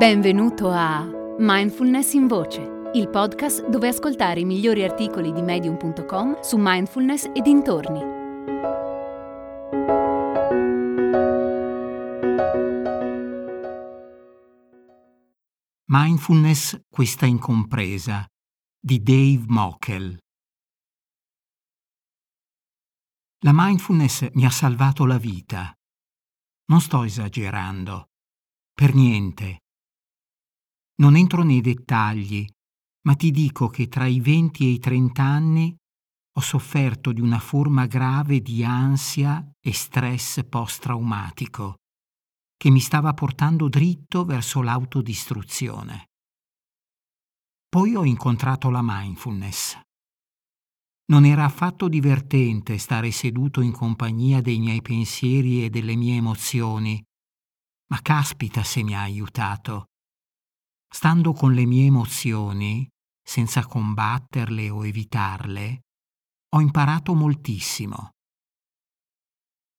Benvenuto a Mindfulness in Voce, il podcast dove ascoltare i migliori articoli di medium.com su mindfulness e dintorni. Mindfulness questa incompresa di Dave Mockel. La mindfulness mi ha salvato la vita. Non sto esagerando. Per niente. Non entro nei dettagli, ma ti dico che tra i 20 e i 30 anni ho sofferto di una forma grave di ansia e stress post-traumatico che mi stava portando dritto verso l'autodistruzione. Poi ho incontrato la mindfulness. Non era affatto divertente stare seduto in compagnia dei miei pensieri e delle mie emozioni, ma caspita se mi ha aiutato. Stando con le mie emozioni, senza combatterle o evitarle, ho imparato moltissimo.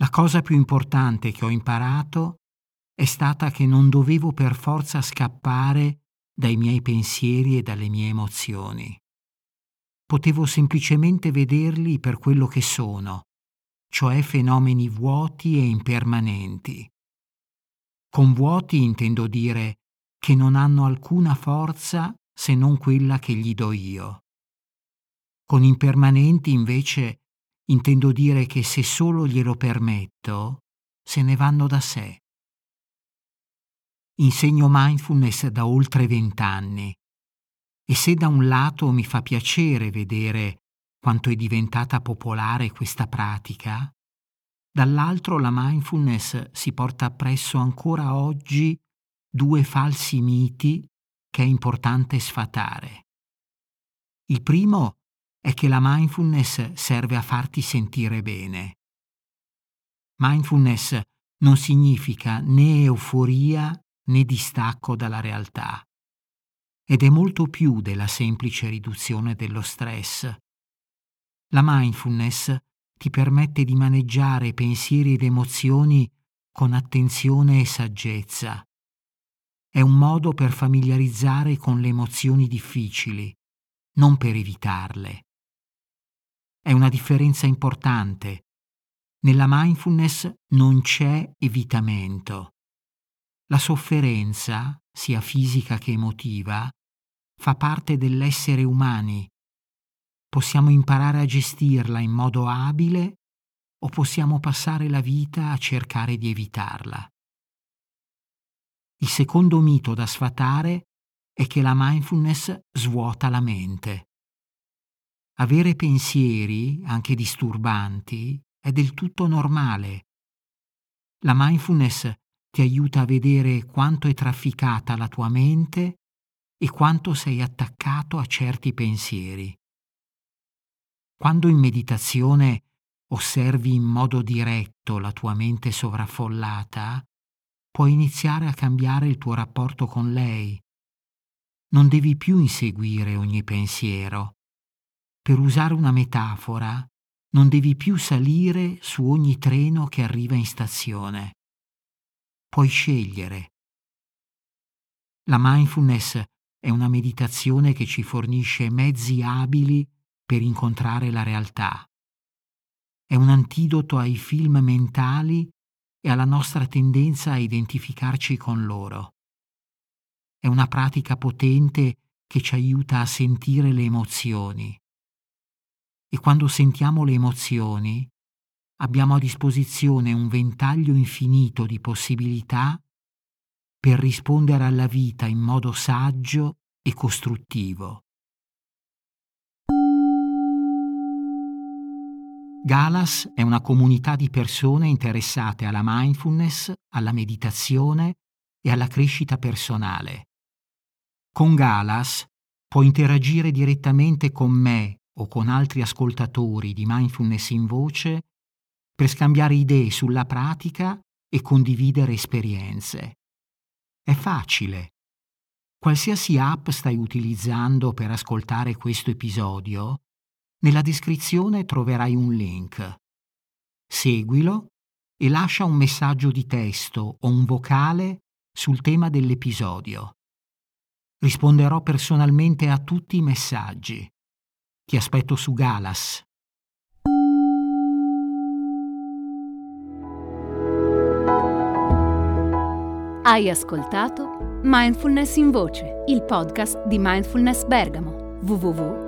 La cosa più importante che ho imparato è stata che non dovevo per forza scappare dai miei pensieri e dalle mie emozioni. Potevo semplicemente vederli per quello che sono, cioè fenomeni vuoti e impermanenti. Con vuoti intendo dire che non hanno alcuna forza se non quella che gli do io. Con impermanenti invece intendo dire che se solo glielo permetto, se ne vanno da sé. Insegno mindfulness da oltre vent'anni e se da un lato mi fa piacere vedere quanto è diventata popolare questa pratica, dall'altro la mindfulness si porta appresso ancora oggi due falsi miti che è importante sfatare. Il primo è che la mindfulness serve a farti sentire bene. Mindfulness non significa né euforia né distacco dalla realtà. Ed è molto più della semplice riduzione dello stress. La mindfulness ti permette di maneggiare pensieri ed emozioni con attenzione e saggezza. È un modo per familiarizzare con le emozioni difficili, non per evitarle. È una differenza importante. Nella mindfulness non c'è evitamento. La sofferenza, sia fisica che emotiva, fa parte dell'essere umani. Possiamo imparare a gestirla in modo abile o possiamo passare la vita a cercare di evitarla. Il secondo mito da sfatare è che la mindfulness svuota la mente. Avere pensieri, anche disturbanti, è del tutto normale. La mindfulness ti aiuta a vedere quanto è trafficata la tua mente e quanto sei attaccato a certi pensieri. Quando in meditazione osservi in modo diretto la tua mente sovraffollata, puoi iniziare a cambiare il tuo rapporto con lei. Non devi più inseguire ogni pensiero. Per usare una metafora, non devi più salire su ogni treno che arriva in stazione puoi scegliere. La mindfulness è una meditazione che ci fornisce mezzi abili per incontrare la realtà. È un antidoto ai film mentali e alla nostra tendenza a identificarci con loro. È una pratica potente che ci aiuta a sentire le emozioni. E quando sentiamo le emozioni, abbiamo a disposizione un ventaglio infinito di possibilità per rispondere alla vita in modo saggio e costruttivo. Galas è una comunità di persone interessate alla mindfulness, alla meditazione e alla crescita personale. Con Galas puoi interagire direttamente con me o con altri ascoltatori di mindfulness in voce per scambiare idee sulla pratica e condividere esperienze. È facile. Qualsiasi app stai utilizzando per ascoltare questo episodio, nella descrizione troverai un link. Seguilo e lascia un messaggio di testo o un vocale sul tema dell'episodio. Risponderò personalmente a tutti i messaggi. Ti aspetto su Galas. Hai ascoltato Mindfulness in Voce, il podcast di Mindfulness Bergamo